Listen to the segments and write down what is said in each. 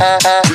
Uh-huh.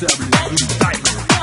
Bloom Records